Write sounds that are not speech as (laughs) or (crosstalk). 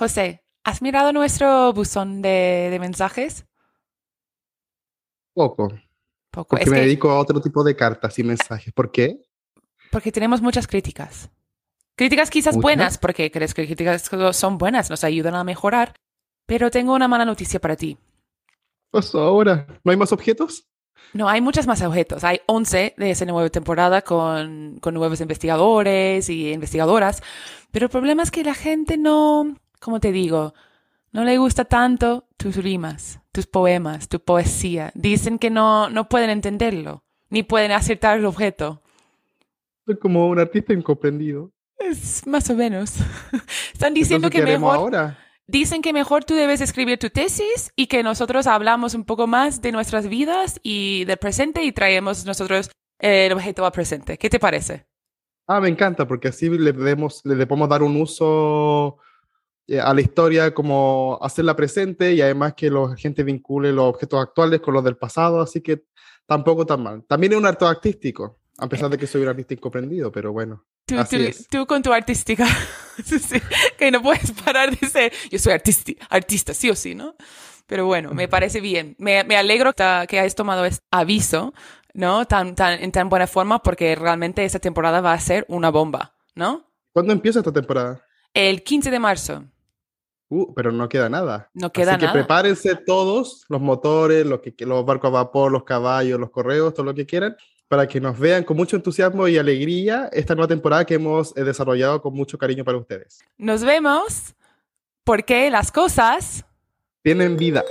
José, ¿has mirado nuestro buzón de, de mensajes? Poco. Poco. Porque Es me que- dedico a otro tipo de cartas y mensajes. ¿Por qué? porque tenemos muchas críticas. Críticas quizás ¿Muchas? buenas, porque crees que críticas son buenas, nos ayudan a mejorar. Pero tengo una mala noticia para ti. Pues ahora, ¿no hay más objetos? No, hay muchos más objetos. Hay 11 de esa nueva temporada con, con nuevos investigadores y investigadoras. Pero el problema es que la gente no, como te digo, no le gusta tanto tus rimas, tus poemas, tu poesía. Dicen que no, no pueden entenderlo, ni pueden acertar el objeto. Soy como un artista incomprendido. Es más o menos. (laughs) Están diciendo Entonces, que ¿qué haremos mejor, ahora? dicen que mejor tú debes escribir tu tesis y que nosotros hablamos un poco más de nuestras vidas y del presente y traemos nosotros el objeto al presente. ¿Qué te parece? Ah, me encanta, porque así le, demos- le podemos dar un uso a la historia, como hacerla presente y además que la gente vincule los objetos actuales con los del pasado, así que tampoco tan mal. También es un arte artístico, a pesar de que soy un artista incomprendido, pero bueno. Tú, Así tú- es. tú con tu artística, (laughs) que no puedes parar de ser, yo soy artisti- artista, sí o sí, ¿no? Pero bueno, me parece bien. Me, me alegro que que hayas tomado este aviso, ¿no? Tan, tan, en tan buena forma, porque realmente esta temporada va a ser una bomba, ¿no? ¿Cuándo empieza esta temporada? El 15 de marzo. Uh, pero no queda nada. No queda Así que nada. prepárense todos, los motores, los, que, los barcos a vapor, los caballos, los correos, todo lo que quieran, para que nos vean con mucho entusiasmo y alegría esta nueva temporada que hemos eh, desarrollado con mucho cariño para ustedes. Nos vemos porque las cosas Tienen vida.